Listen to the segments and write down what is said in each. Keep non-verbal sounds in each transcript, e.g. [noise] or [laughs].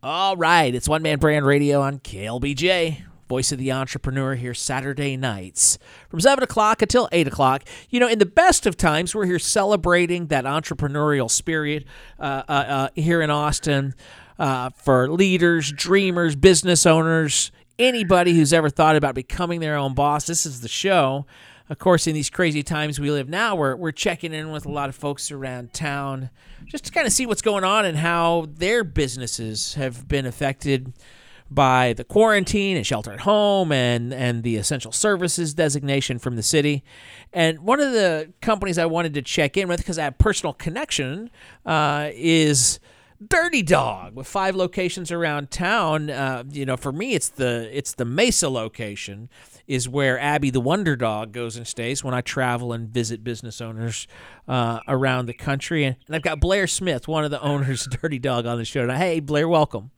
All right, it's One Man Brand Radio on KLBJ. Voice of the Entrepreneur here Saturday nights from 7 o'clock until 8 o'clock. You know, in the best of times, we're here celebrating that entrepreneurial spirit uh, uh, uh, here in Austin uh, for leaders, dreamers, business owners, anybody who's ever thought about becoming their own boss. This is the show. Of course, in these crazy times we live now, we're, we're checking in with a lot of folks around town just to kind of see what's going on and how their businesses have been affected by the quarantine and shelter at home and, and the essential services designation from the city. And one of the companies I wanted to check in with because I have personal connection uh, is Dirty Dog with five locations around town. Uh, you know, for me, it's the it's the Mesa location is where Abby the Wonder Dog goes and stays when I travel and visit business owners uh, around the country. And, and I've got Blair Smith, one of the owners of Dirty Dog, on the show. Now, hey, Blair, welcome.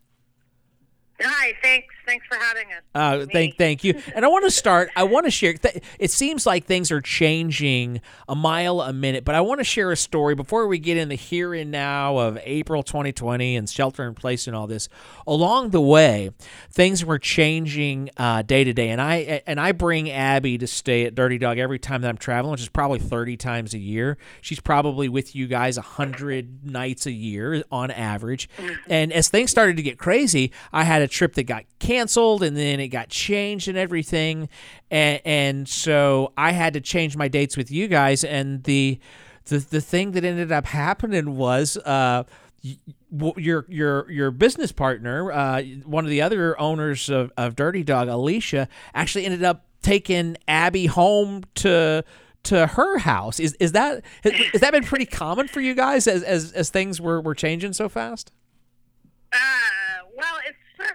Hi, thanks. Thanks for having us. Uh, thank, thank you. And I want to [laughs] start. I want to share. Th- it seems like things are changing a mile a minute, but I want to share a story before we get in the here and now of April 2020 and shelter in place and all this. Along the way, things were changing uh, day to day, and I and I bring Abby to stay at Dirty Dog every time that I'm traveling, which is probably 30 times a year. She's probably with you guys hundred nights a year on average. Mm-hmm. And as things started to get crazy, I had a trip that got canceled and then it got changed and everything. And, and so i had to change my dates with you guys and the the, the thing that ended up happening was uh your your your business partner uh one of the other owners of, of dirty dog alicia actually ended up taking abby home to to her house. Is is that has, has that been pretty common for you guys as as, as things were, were changing so fast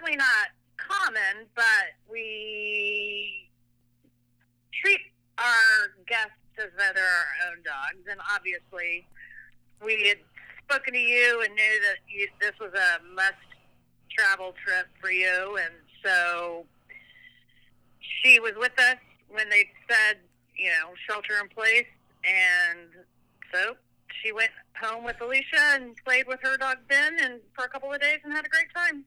certainly not common, but we treat our guests as though they're our own dogs. And obviously, we had spoken to you and knew that you, this was a must travel trip for you. And so she was with us when they said, you know, shelter in place. And so she went home with Alicia and played with her dog Ben, and for a couple of days, and had a great time.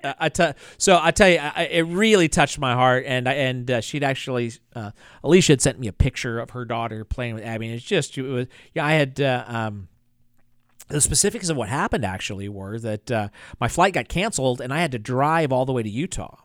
[laughs] I, I t- so I tell you, I, it really touched my heart, and I, and uh, she'd actually uh, Alicia had sent me a picture of her daughter playing with Abby, and it's just it was yeah I had. Uh, um, the specifics of what happened actually were that uh, my flight got canceled and I had to drive all the way to Utah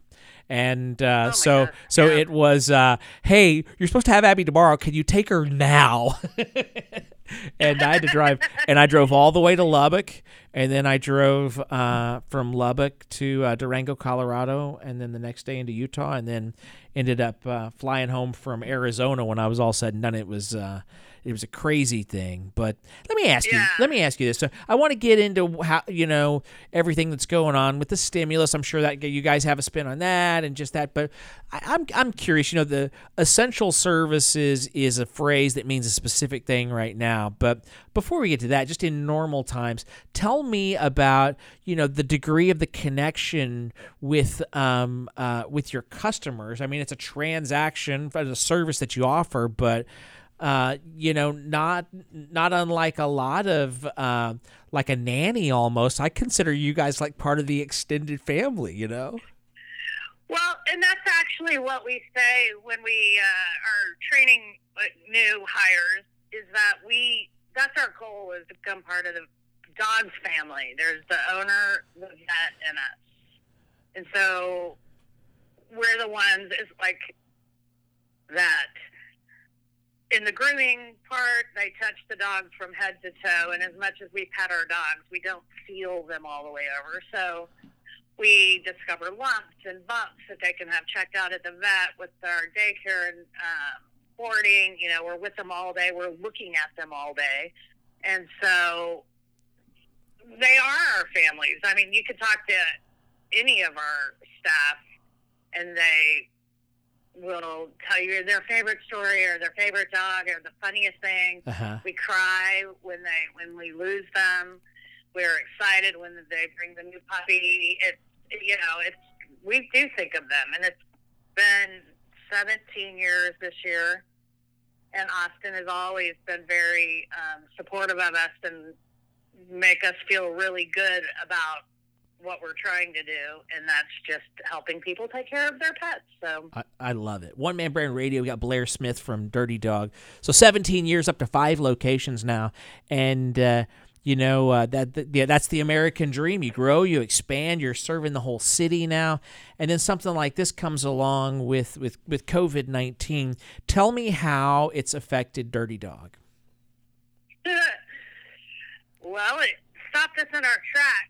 and uh, oh so God. so yeah. it was uh, hey you're supposed to have abby tomorrow can you take her now [laughs] and i had to drive and i drove all the way to lubbock and then i drove uh, from lubbock to uh, durango colorado and then the next day into utah and then ended up uh, flying home from arizona when i was all said and done. It was uh, it was a crazy thing. But let me ask Yeah. you, let me ask you this. So I want to get into how you know everything that's going on with the stimulus. I'm sure that you guys have a spin on that and just that. But I, I'm I'm curious. You know, the essential services is a phrase that means a specific thing right now. But before we get to that, just in normal times, tell me about you know the degree of the connection with um uh, with your customers. I mean, it's a transaction the service that you offer, but uh, you know, not not unlike a lot of uh, like a nanny almost. I consider you guys like part of the extended family. You know. Well, and that's actually what we say when we uh, are training uh, new hires is that we that's our goal is to become part of the dog's family. There's the owner, the vet, and us, and so we're the ones is like that. In the grooming part, they touch the dogs from head to toe, and as much as we pet our dogs, we don't feel them all the way over. So we discover lumps and bumps that they can have checked out at the vet with our daycare and um, boarding. You know, we're with them all day. We're looking at them all day, and so they are our families. I mean, you could talk to any of our staff, and they will tell you their favorite story or their favorite dog or the funniest thing. Uh-huh. We cry when they when we lose them. We're excited when they bring the new puppy. It's you know it's we do think of them, and it's been 17 years this year. And Austin has always been very um, supportive of us and make us feel really good about what we're trying to do, and that's just helping people take care of their pets. So I, I love it. One Man Brand Radio. We got Blair Smith from Dirty Dog. So 17 years, up to five locations now, and uh, you know uh, that, that yeah, that's the American dream. You grow, you expand, you're serving the whole city now, and then something like this comes along with with with COVID 19. Tell me how it's affected Dirty Dog. [laughs] well, it stopped us in our tracks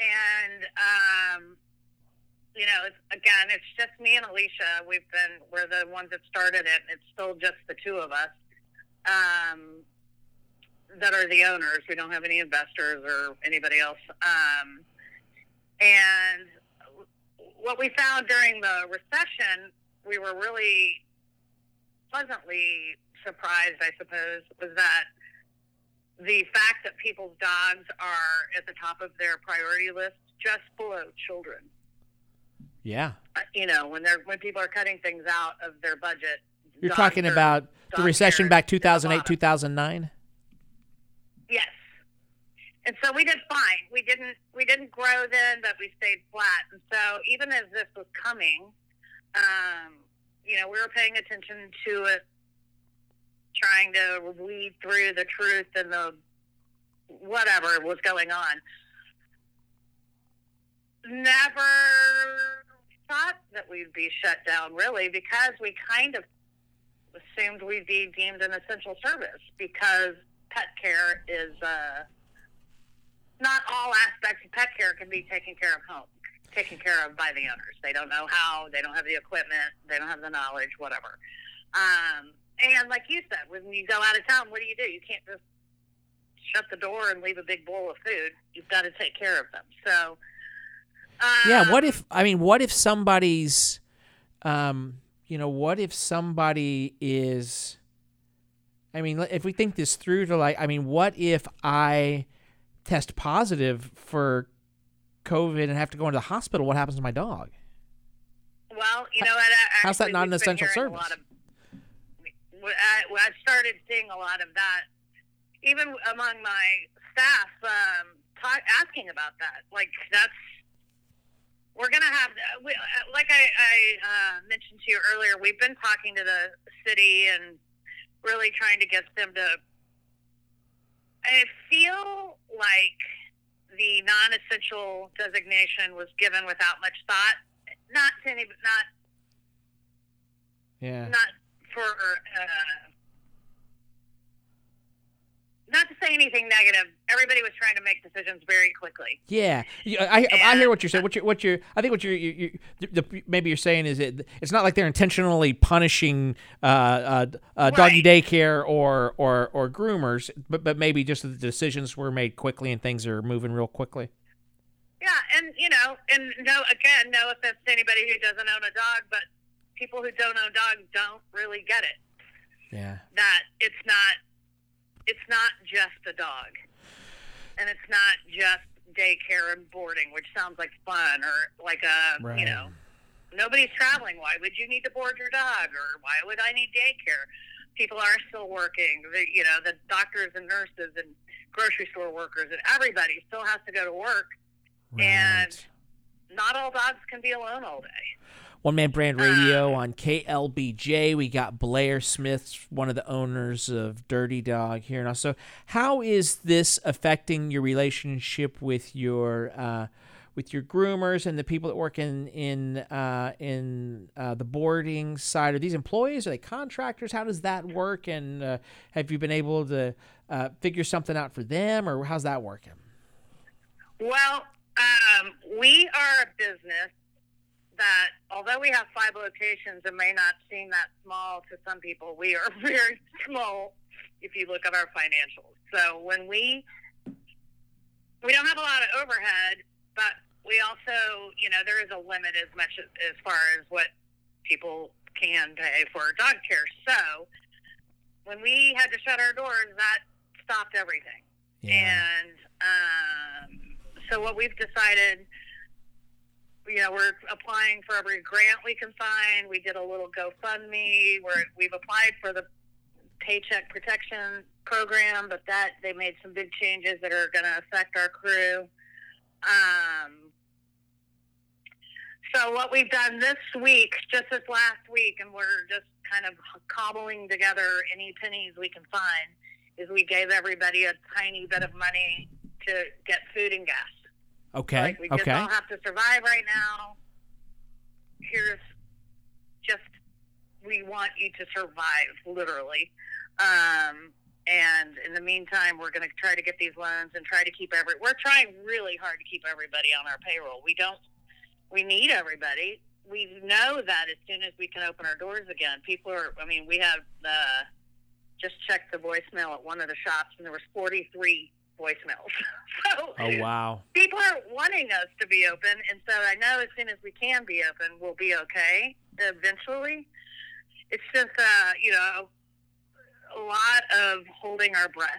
and um, you know, it's, again, it's just me and Alicia. We've been we're the ones that started it. It's still just the two of us um, that are the owners. We don't have any investors or anybody else. Um, and what we found during the recession, we were really pleasantly surprised, I suppose, was that the fact that people's dogs are at the top of their priority list just below children. Yeah. Uh, you know, when they're when people are cutting things out of their budget. You're talking about the recession back 2008, 2009? Yes. And so we did fine. We didn't we didn't grow then, but we stayed flat. And so even as this was coming, um, you know, we were paying attention to it trying to weed through the truth and the whatever was going on. Never thought that we'd be shut down, really, because we kind of assumed we'd be deemed an essential service because pet care is uh, not all aspects of pet care can be taken care of home, taken care of by the owners. They don't know how, they don't have the equipment, they don't have the knowledge, whatever. Um, and like you said, when you go out of town, what do you do? You can't just shut the door and leave a big bowl of food. You've got to take care of them. So, um, yeah. What if I mean, what if somebody's, um, you know, what if somebody is. I mean, if we think this through to like, I mean, what if I test positive for COVID and have to go into the hospital? What happens to my dog? Well, you know, I, how's that not an essential service? I, I started seeing a lot of that, even among my staff, um, talk, asking about that. Like that's we're gonna have, we, like I, I uh, mentioned to you earlier, we've been talking to the city and really trying to get them to. I feel like the non-essential designation was given without much thought. Not to any, not yeah, not for uh, not to say anything negative. Everybody was trying to make decisions very quickly. Yeah, I, I, I hear what you're saying. What you what you I think what you're you, you the, maybe you're saying is it it's not like they're intentionally punishing uh, uh, uh, doggy right. daycare or or or groomers, but but maybe just the decisions were made quickly and things are moving real quickly. Yeah, and you know, and no, again, no offense to anybody who doesn't own a dog, but people who don't own dogs don't really get it. Yeah. That it's not it's not just a dog. And it's not just daycare and boarding, which sounds like fun or like a right. you know nobody's traveling. Why would you need to board your dog or why would I need daycare? People are still working. The, you know, the doctors and nurses and grocery store workers and everybody still has to go to work. Right. And not all dogs can be alone all day. One Man Brand Radio on KLBJ. We got Blair Smith, one of the owners of Dirty Dog here now. So, how is this affecting your relationship with your uh, with your groomers and the people that work in in uh, in uh, the boarding side? Are these employees? Are they contractors? How does that work? And uh, have you been able to uh, figure something out for them, or how's that working? Well, um, we are a business that although we have five locations, it may not seem that small to some people. We are [laughs] very small if you look at our financials. So when we we don't have a lot of overhead, but we also, you know, there is a limit as much as, as far as what people can pay for dog care. So when we had to shut our doors, that stopped everything. Yeah. And um, so what we've decided you know, we're applying for every grant we can find. We did a little GoFundMe where we've applied for the Paycheck Protection Program, but that they made some big changes that are going to affect our crew. Um, So what we've done this week, just this last week, and we're just kind of cobbling together any pennies we can find, is we gave everybody a tiny bit of money to get food and gas. Okay. Like we just okay. all have to survive right now. Here's just we want you to survive, literally. Um, and in the meantime, we're going to try to get these loans and try to keep every. We're trying really hard to keep everybody on our payroll. We don't. We need everybody. We know that as soon as we can open our doors again, people are. I mean, we have uh, just checked the voicemail at one of the shops, and there was 43 voicemails. [laughs] so Oh wow. people are wanting us to be open, and so I know as soon as we can be open, we'll be okay eventually. It's just, uh, you know, a lot of holding our breath,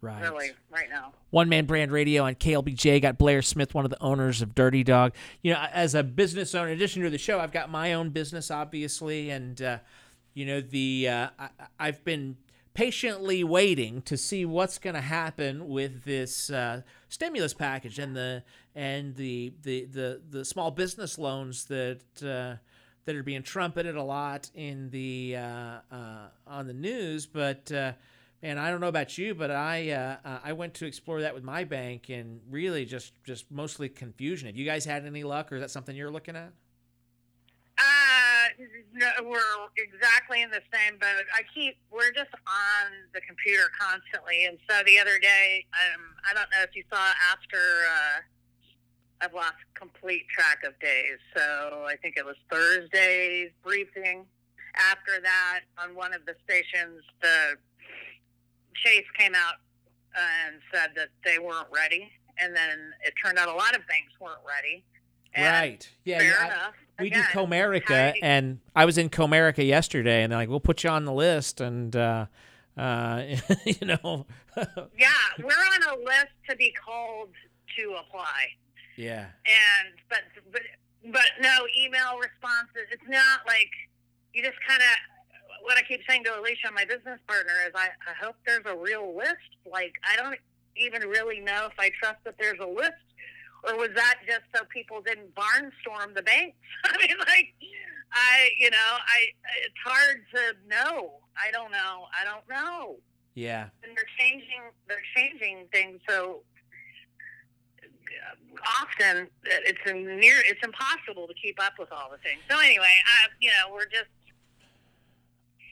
Right. really, right now. One Man Brand Radio on KLBJ. Got Blair Smith, one of the owners of Dirty Dog. You know, as a business owner, in addition to the show, I've got my own business, obviously, and uh, you know, the uh, I, I've been patiently waiting to see what's going to happen with this uh, stimulus package and the and the the the, the small business loans that. Uh, that are being trumpeted a lot in the uh, uh, on the news, but uh, and I don't know about you, but I uh, I went to explore that with my bank and really just just mostly confusion. Have you guys had any luck, or is that something you're looking at? No, we're exactly in the same boat. I keep, we're just on the computer constantly. And so the other day, um, I don't know if you saw after, uh, I've lost complete track of days. So I think it was Thursday's briefing. After that, on one of the stations, the Chase came out and said that they weren't ready. And then it turned out a lot of banks weren't ready. And right. Yeah. Yeah, I- we do Comerica, I- and I was in Comerica yesterday, and they're like, "We'll put you on the list," and uh, uh, [laughs] you know, Yeah, we're on a list to be called to apply, yeah, and but but but no email responses. It's not like you just kind of. What I keep saying to Alicia, my business partner, is I, I hope there's a real list. Like I don't even really know if I trust that there's a list, or was that just so people didn't barnstorm the banks? [laughs] I mean, like I, you know, I it's hard to know. I don't know. I don't know yeah, and they're changing they're changing things so often that it's near it's impossible to keep up with all the things so anyway i you know we're just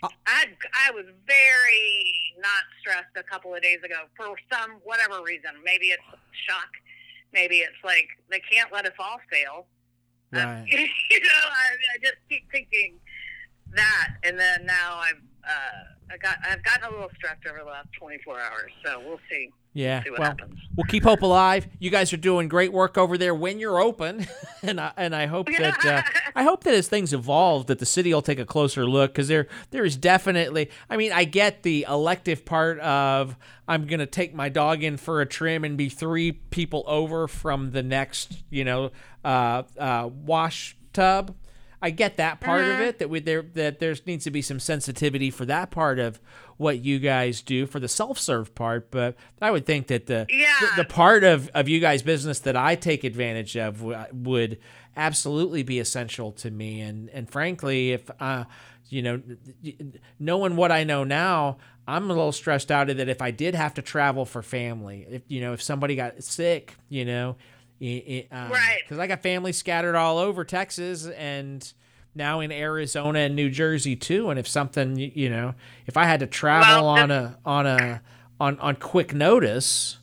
Uh, I I was very not stressed a couple of days ago for some whatever reason. Maybe it's shock. Maybe it's like they can't let us all fail. Uh, right. [laughs] you know, I, I just keep thinking that, and then now I've uh, I got I've gotten a little stressed over the last 24 hours. So we'll see Yeah. see what Well, happens. we'll keep hope alive. You guys are doing great work over there when you're open, [laughs] and I and I hope that uh, I hope that as things evolve, that the city will take a closer look because there there is definitely. I mean, I get the elective part of I'm gonna take my dog in for a trim and be three people over from the next, you know, uh, uh, wash tub. I get that part of it that we there that there needs to be some sensitivity for that part of what you guys do for the self-serve part, but I would think that the Yeah. the, the part of, of you guys business that I take advantage of w- would absolutely be essential to me and and frankly if uh you know knowing what I know now I'm a little stressed out of that if I did have to travel for family if you know if somebody got sick you know i- i- um, Right. because I got family scattered all over Texas and now in Arizona and New Jersey too. And if something, you know, if I had to travel Well, on a on a on on quick notice,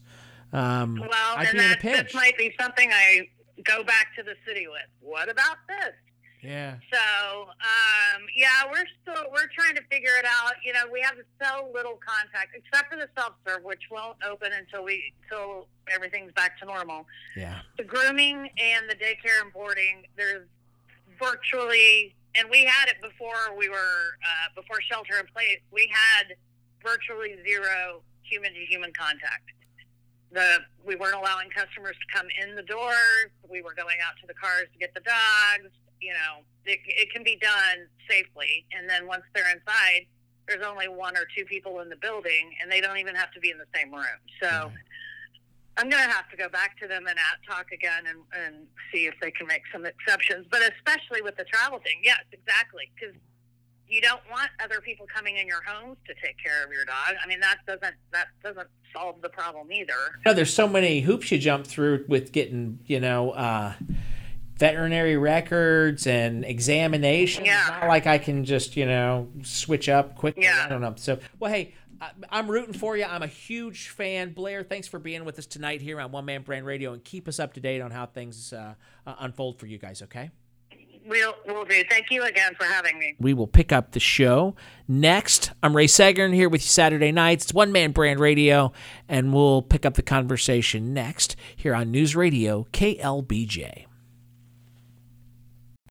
um, Well, I'd and be in a that pinch. this might be something I go back to the city with. What about this? Yeah, So, um, yeah, we're still we're trying to figure it out. You know, we have so little contact, except for the self serve, which won't open until we until everything's back to normal. yeah, The grooming and the daycare and boarding, there's virtually, and we had it before we were uh, before shelter in place. We had virtually zero human to human contact. The we weren't allowing customers to come in the door. We were going out to the cars to get the dogs. You know, it, it can be done safely. And then once they're inside, there's only one or two people in the building, and they don't even have to be in the same room. So I'm going to have to go back to them and at talk again and, and see if they can make some exceptions. But especially with the travel thing, yes, exactly, because you don't want other people coming in your homes to take care of your dog. I mean, that doesn't that doesn't solve the problem either. No, there's so many hoops you jump through with getting, you know, uh, veterinary records and examinations. Yeah. It's not like I can just, you know, switch up quickly. Yeah. I don't know. So, well, hey, I'm rooting for you. I'm a huge fan. Blair, thanks for being with us tonight here on One Man Brand Radio and keep us up to date on how things uh, uh, unfold for you guys, okay? We'll we'll do. Thank you again for having me. We will pick up the show next. I'm Ray Sagern here with you Saturday nights. It's One Man Brand Radio, and we'll pick up the conversation next here on News Radio KLBJ.